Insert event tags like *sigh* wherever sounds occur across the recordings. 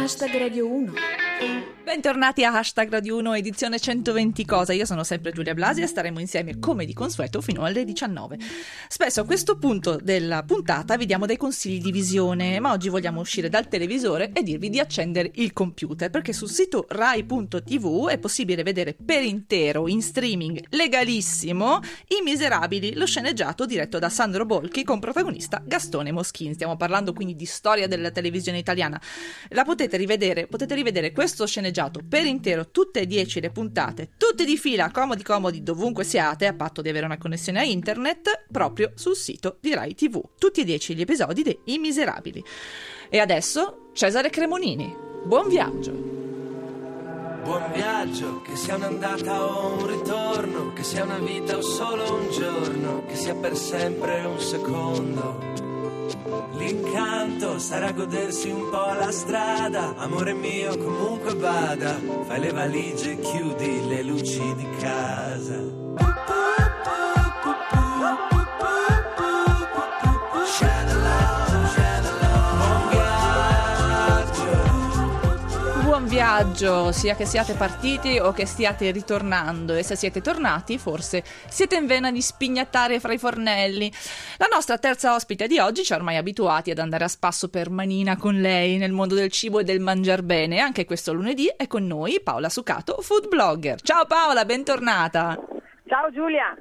Hashtag Radio 1 Bentornati a Hashtag Radio 1 edizione 120 cosa, io sono sempre Giulia Blasi e staremo insieme come di consueto fino alle 19. Spesso a questo punto della puntata vi diamo dei consigli di visione, ma oggi vogliamo uscire dal televisore e dirvi di accendere il computer, perché sul sito rai.tv è possibile vedere per intero, in streaming, legalissimo, I Miserabili, lo sceneggiato diretto da Sandro Bolchi con protagonista Gastone Moschini. Stiamo parlando quindi di storia della televisione italiana. La potete rivedere, potete rivedere questo sceneggiato per intero tutte e dieci le puntate, tutte di fila, comodi comodi dovunque siate, a patto di avere una connessione a internet, proprio sul sito di Rai TV. Tutti e dieci gli episodi dei I Miserabili. E adesso Cesare Cremonini. Buon viaggio! Buon viaggio, che sia un'andata o un ritorno, che sia una vita o solo un giorno, che sia per sempre un secondo. L'incanto sarà godersi un po' la strada, amore mio comunque vada, fai le valigie e chiudi le luci di casa. Buon viaggio, sia che siate partiti o che stiate ritornando e se siete tornati forse siete in vena di spignattare fra i fornelli. La nostra terza ospite di oggi ci ha ormai abituati ad andare a spasso per manina con lei nel mondo del cibo e del mangiar bene. Anche questo lunedì è con noi Paola Sucato, food blogger. Ciao Paola, bentornata. Ciao Giulia.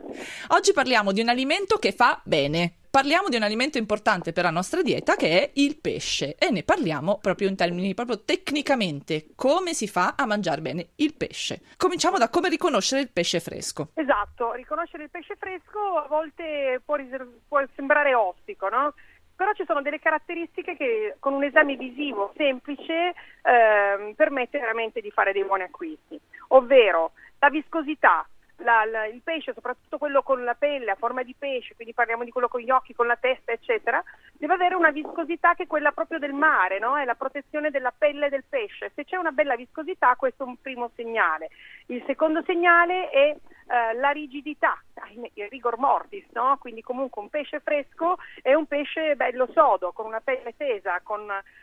Oggi parliamo di un alimento che fa bene. Parliamo di un alimento importante per la nostra dieta che è il pesce e ne parliamo proprio in termini proprio tecnicamente come si fa a mangiare bene il pesce. Cominciamo da come riconoscere il pesce fresco. Esatto, riconoscere il pesce fresco a volte può, riser- può sembrare ostico, no? Però ci sono delle caratteristiche che con un esame visivo semplice ehm, permette veramente di fare dei buoni acquisti, ovvero la viscosità, la, la, il pesce, soprattutto quello con la pelle a forma di pesce, quindi parliamo di quello con gli occhi, con la testa, eccetera, deve avere una viscosità che è quella proprio del mare, no? è la protezione della pelle del pesce. Se c'è una bella viscosità, questo è un primo segnale. Il secondo segnale è eh, la rigidità, il rigor mortis, no? quindi comunque un pesce fresco è un pesce bello sodo, con una pelle tesa, con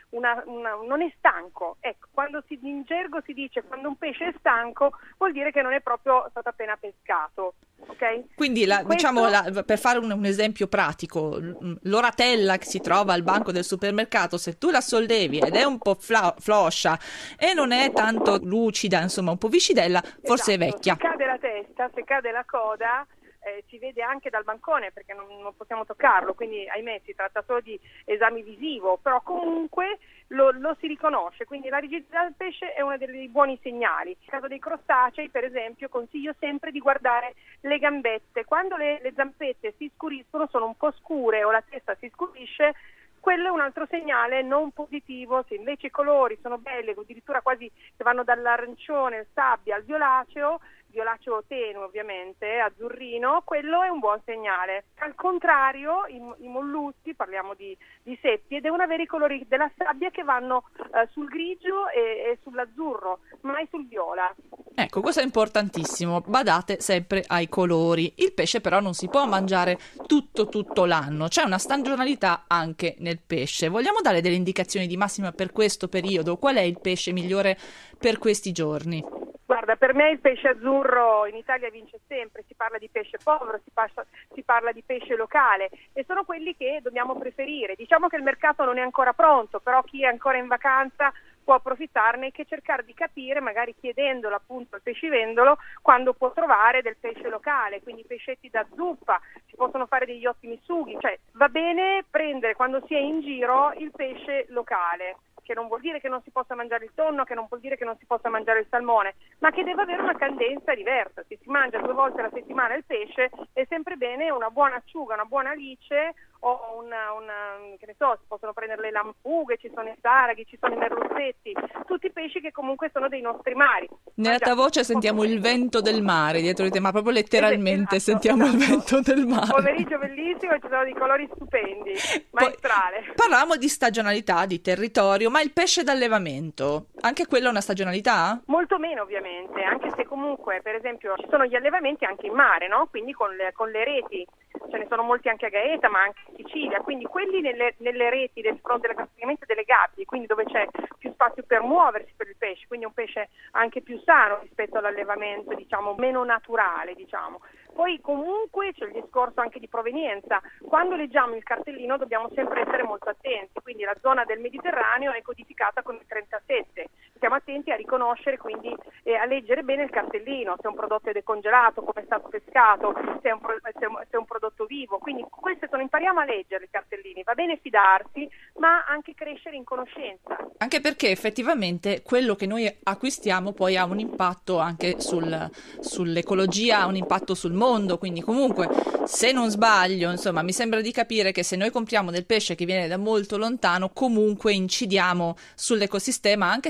una, una, non è stanco. Ecco, quando si, in gergo si dice quando un pesce è stanco vuol dire che non è proprio stato appena pescato. Okay? Quindi, la, Questo... diciamo, la, per fare un, un, esempio pratico, l'oratella che si trova al banco del supermercato, se tu la sollevi ed è un po' fla, floscia e non è tanto lucida, insomma, un po' viscidella, forse esatto. è vecchia. Cade la testa, se cade la coda, eh, si vede anche dal bancone perché non, non, possiamo toccarlo, quindi ahimè si tratta solo di esami visivo, però comunque lo, lo, si riconosce, quindi la rigidità del pesce è uno dei buoni segnali. Nel caso dei crostacei, per esempio, consiglio sempre di guardare le gambette. Quando le, le zampette si scuriscono, sono un po' scure o la testa si scurisce, quello è un altro segnale non positivo, se invece i colori sono belli, addirittura quasi che vanno dall'arancione, al sabbia al violaceo, violaceo tenue ovviamente, azzurrino, quello è un buon segnale. Al contrario, i, i molluschi, parliamo di, di, seppie, devono avere i colori della sabbia che vanno eh, sul grigio e, e, sull'azzurro, mai sul viola. Ecco, questo è importantissimo, badate sempre ai colori. Il pesce però non si può mangiare tutto tutto l'anno, c'è una stagionalità anche nel pesce. Vogliamo dare delle indicazioni di massima per questo periodo? Qual è il pesce migliore per questi giorni? Guarda, per me il pesce azzurro in Italia vince sempre, si parla di pesce povero, si, passa, si, parla di pesce locale e sono quelli che dobbiamo preferire. Diciamo che il mercato non è ancora pronto, però chi è ancora in vacanza può approfittarne e cercare di capire, magari chiedendolo appunto al pescivendolo, quando può trovare del pesce locale, quindi pescetti da zuppa, si possono fare degli ottimi sughi, cioè va bene prendere quando si è in giro il pesce locale che non vuol dire che non si possa mangiare il tonno, che non vuol dire che non si possa mangiare il salmone, ma che deve avere una cadenza diversa. Se si mangia due volte alla settimana il pesce, è sempre bene una buona acciuga, una buona alice o una, una, che ne so, si possono prendere le lampughe, ci sono i saraghi, ci sono i merluzzetti, tutti pesci che comunque sono dei nostri mari. Nella tua voce sentiamo il vento del mare dietro di te, ma proprio letteralmente esatto, sentiamo esatto. il vento del mare. Pomeriggio bellissimo, ci sono dei colori stupendi, maestrale. Poi, parlavamo di stagionalità, di territorio, ma il pesce d'allevamento, anche quello è una stagionalità? Molto meno ovviamente, anche se comunque per esempio ci sono gli allevamenti anche in mare, no? quindi con le, con le reti ce ne sono molti anche a Gaeta, ma anche in Sicilia, quindi quelli nelle, nelle reti del fronte praticamente delle gabbie, quindi dove c'è più spazio per muoversi per il pesce, quindi un pesce anche più sano rispetto all'allevamento, diciamo, meno naturale, diciamo. Poi comunque c'è il discorso anche di provenienza. Quando leggiamo il cartellino dobbiamo sempre essere molto attenti, quindi la zona del Mediterraneo è codificata con il 37. Stiamo attenti a riconoscere quindi e a leggere bene il cartellino, se un prodotto è decongelato, come è stato pescato, se è un, se è un prodotto vivo. Quindi queste sono, impariamo a leggere i cartellini, va bene fidarsi, ma anche crescere in conoscenza. Anche perché effettivamente quello che noi acquistiamo poi ha un impatto anche sul, sull'ecologia, ha un impatto sul mondo quindi comunque se non sbaglio, insomma, mi sembra di capire che se noi compriamo del pesce che viene da molto lontano, comunque incidiamo sull'ecosistema anche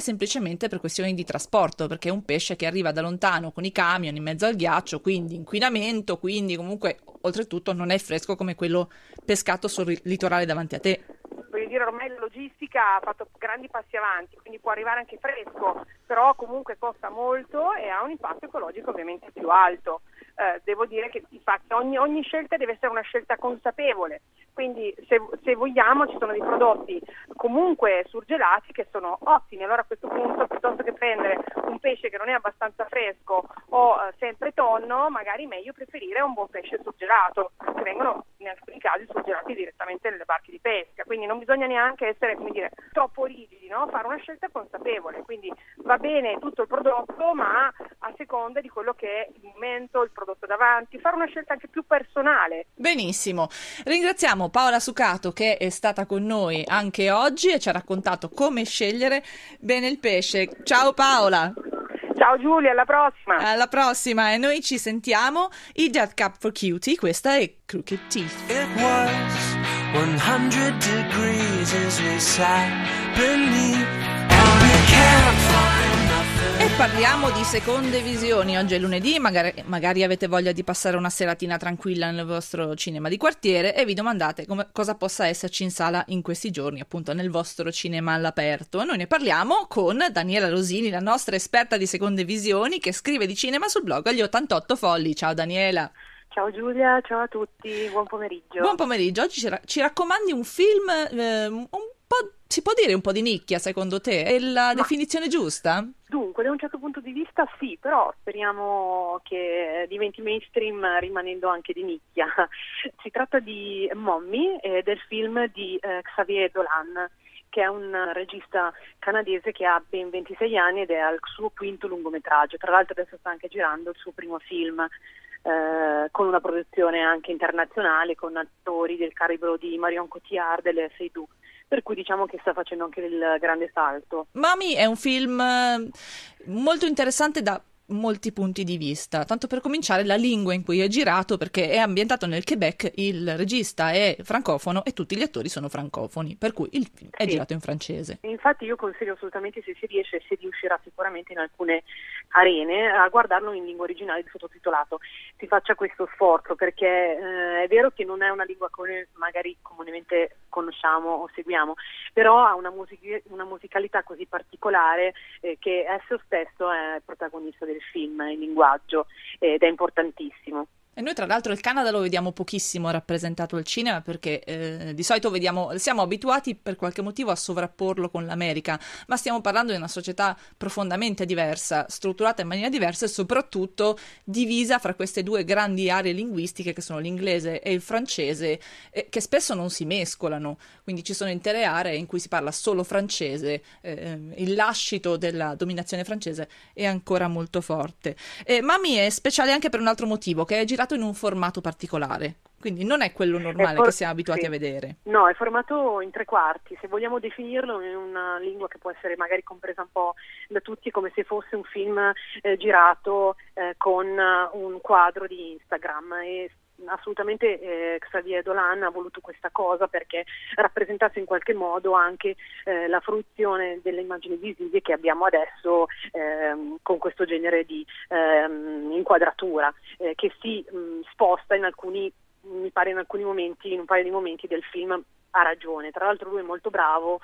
semplicemente per questioni di trasporto, perché è un pesce che arriva da lontano con i camion in mezzo al ghiaccio, quindi inquinamento, quindi comunque oltretutto non è fresco come quello pescato sul litorale davanti a te. Voglio dire ormai la logistica ha fatto grandi passi avanti, quindi può arrivare anche fresco, però comunque costa molto e ha un impatto ecologico ovviamente più alto eh, devo dire che infatti ogni, ogni, scelta deve essere una scelta consapevole, quindi se, se, vogliamo ci sono dei prodotti comunque surgelati che sono ottimi, allora a questo punto piuttosto che prendere un pesce che non è abbastanza fresco o eh, sempre tonno, magari meglio preferire un buon pesce surgelato, che vengono alcuni casi surgelati direttamente nelle barche di pesca, quindi non bisogna neanche essere dire, troppo rigidi, no? fare una scelta consapevole, quindi va bene tutto il prodotto ma a seconda di quello che è il momento, il prodotto davanti, fare una scelta anche più personale. Benissimo, ringraziamo Paola Sucato che è stata con noi anche oggi e ci ha raccontato come scegliere bene il pesce. Ciao Paola! Ciao Giulia, alla prossima! Alla prossima e noi ci sentiamo i Death Cup for Cutie, questa è Crooked Teeth. It was 100 degrees as we sat beneath and we can't find e parliamo di seconde visioni. Oggi è lunedì, magari, magari, avete voglia di passare una seratina tranquilla nel vostro cinema di quartiere e vi domandate come, cosa possa esserci in sala in questi giorni, appunto nel vostro cinema all'aperto. Noi ne parliamo con Daniela Rosini, la nostra esperta di seconde visioni, che scrive di cinema sul blog agli 88 folli. Ciao Daniela. Ciao Giulia, ciao a tutti, buon pomeriggio. Buon pomeriggio, oggi ci, ra- ci raccomandi un film eh, un po', si può dire un po' di nicchia secondo te? È la Ma... definizione giusta? Dunque, da un certo punto di vista sì, però speriamo che diventi mainstream rimanendo anche di nicchia. *laughs* Si tratta di Mommy, eh, del film di eh, Xavier Dolan che è un regista canadese che ha ben 26 anni ed è al suo quinto lungometraggio. Tra l'altro adesso sta anche girando il suo primo film eh, con una produzione anche internazionale, con attori del calibro di Marion Cotillard delle Seydoux per cui diciamo che sta facendo anche il grande salto. Mami è un film eh, molto interessante da molti punti di vista. Tanto per cominciare, la lingua in cui è girato, perché è ambientato nel Quebec, il regista è francofono e tutti gli attori sono francofoni, per cui il film è sì. girato in francese. Infatti io consiglio assolutamente, se si riesce, si riuscirà sicuramente in alcune arene, a guardarlo in lingua originale sottotitolato. Si faccia questo sforzo, perché eh, è vero che non è una lingua che magari comunemente conosciamo o seguiamo, però ha una, music- una musicalità così particolare eh, che esso stesso è protagonista del film in linguaggio ed è importantissimo. E noi tra l'altro il Canada lo vediamo pochissimo rappresentato al cinema perché eh, di solito vediamo, siamo abituati per qualche motivo a sovrapporlo con l'America, ma stiamo parlando di una società profondamente diversa, strutturata in maniera diversa e soprattutto divisa fra queste due grandi aree linguistiche che sono l'inglese e il francese, eh, che spesso non si mescolano, quindi ci sono intere aree in cui si parla solo francese, eh, il lascito della dominazione francese è ancora molto forte. E Mami è speciale anche per un altro motivo, che è girato girato in un formato particolare. Quindi non è quello normale è for- che siamo abituati sì. a vedere. No, è formato in tre quarti. Se vogliamo definirlo in una lingua che può essere magari compresa un po' da tutti, come se fosse un film eh, girato eh, con un quadro di Instagram. E assolutamente eh, Xavier Dolan ha voluto questa cosa perché rappresentasse in qualche modo anche eh, la fruizione delle immagini visive che abbiamo adesso ehm, con questo genere di ehm, inquadratura eh, che si mh, sposta in alcuni mi pare in alcuni momenti, in un paio di momenti del film ha ragione. Tra l'altro lui è molto bravo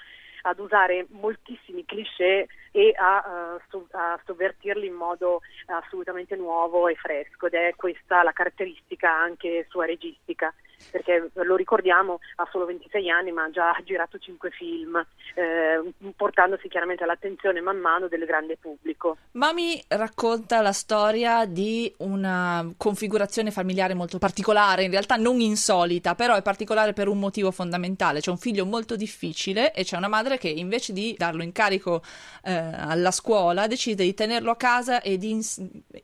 ad usare moltissimi cliché e a, uh, a, sovvertirli in modo assolutamente nuovo e fresco ed è questa la caratteristica anche sua registica. Perché lo ricordiamo ha solo 26 anni ma ha già *laughs* girato 5 film, eh, portandosi chiaramente all'attenzione man mano del grande pubblico. Mami racconta la storia di una configurazione familiare molto particolare, in realtà non insolita, però è particolare per un motivo fondamentale, c'è un figlio molto difficile e c'è una madre che invece di darlo in carico eh, alla scuola decide di tenerlo a casa e di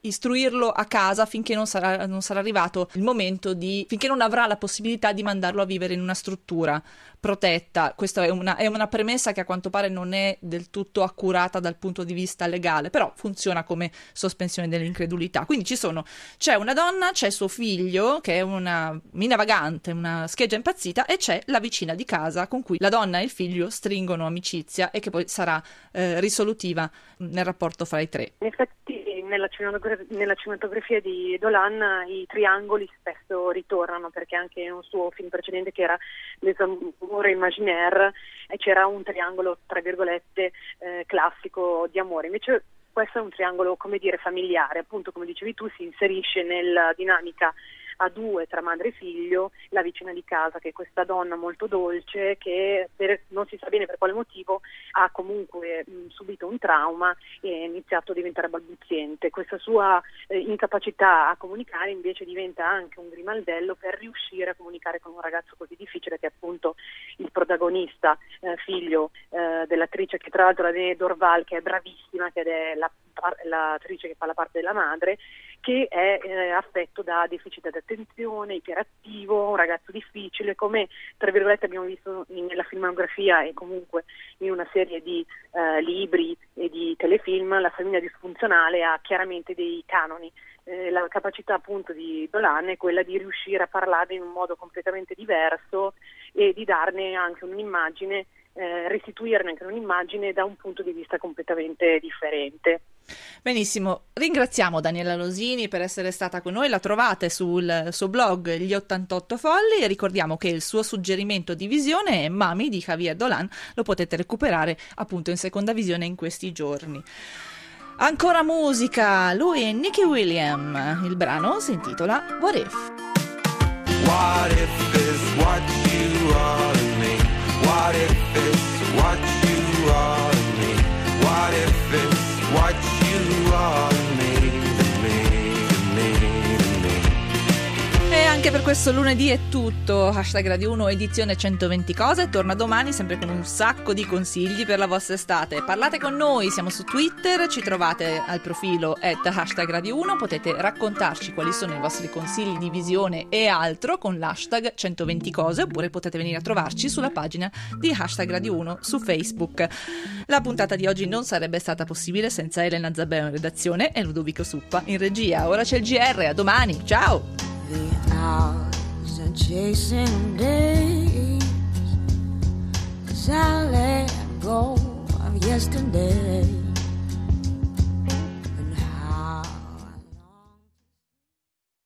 istruirlo a casa finché non sarà, non sarà arrivato il momento di, finché non avrà la possibilità di mandarlo a vivere in una struttura protetta. Questa è una, è una premessa che a quanto pare non è del tutto accurata dal punto di vista legale, però funziona come sospensione dell'incredulità. Quindi ci sono, c'è una donna, c'è suo figlio che è una mina vagante, una scheggia impazzita e c'è la vicina di casa con cui la donna e il figlio stringono amicizia e che poi sarà eh, risolutiva nel rapporto fra i tre. In effetti nella, cinematografia, nella cinematografia di Dolan i triangoli spesso ritornano perché anche in un suo film precedente che era Les Amours Imaginaires c'era un triangolo tra virgolette eh, classico di amore. Invece questo è un triangolo come dire familiare. Appunto come dicevi tu si inserisce nella dinamica a due tra madre e figlio, la vicina di casa che è questa donna molto dolce che per, non si sa bene per quale motivo ha comunque mh, subito un trauma e ha iniziato a diventare balbuziente. Questa sua eh, incapacità a comunicare invece diventa anche un grimaldello per riuscire a comunicare con un ragazzo così difficile che è appunto il protagonista, eh, figlio eh, dell'attrice che tra l'altro è Dorval che è bravissima, che è la, l'attrice che fa la parte della madre che è eh, affetto da deficit di attenzione, iperattivo, un ragazzo difficile, come tra virgolette abbiamo visto nella filmografia e comunque in una serie di eh, libri e di telefilm, la famiglia disfunzionale ha chiaramente dei canoni. Eh, la capacità appunto di Dolan è quella di riuscire a parlarne in un modo completamente diverso e di darne anche un'immagine eh, restituirne anche un'immagine da un punto di vista completamente differente. Benissimo, ringraziamo Daniela Losini per essere stata con noi, la trovate sul suo blog Gli 88 Folli e ricordiamo che il suo suggerimento di visione è Mami di Javier Dolan, lo potete recuperare appunto in seconda visione in questi giorni. Ancora musica, lui è Nicky William, il brano si intitola What If. What if anche per questo lunedì è tutto. Hashtag Radio 1 edizione 120 cose. Torna domani sempre con un sacco di consigli per la vostra estate. Parlate con noi, siamo su Twitter, ci trovate al profilo at hashtag Radio 1. Potete raccontarci quali sono i vostri consigli di visione e altro con l'hashtag 120 cose oppure potete venire a trovarci sulla pagina di hashtag Radio 1 su Facebook. La puntata di oggi non sarebbe stata possibile senza Elena Zabeo in redazione e Ludovico Suppa in regia. Ora c'è il GR, a domani, ciao! The hours and chasing days. Cause I let go of yesterday.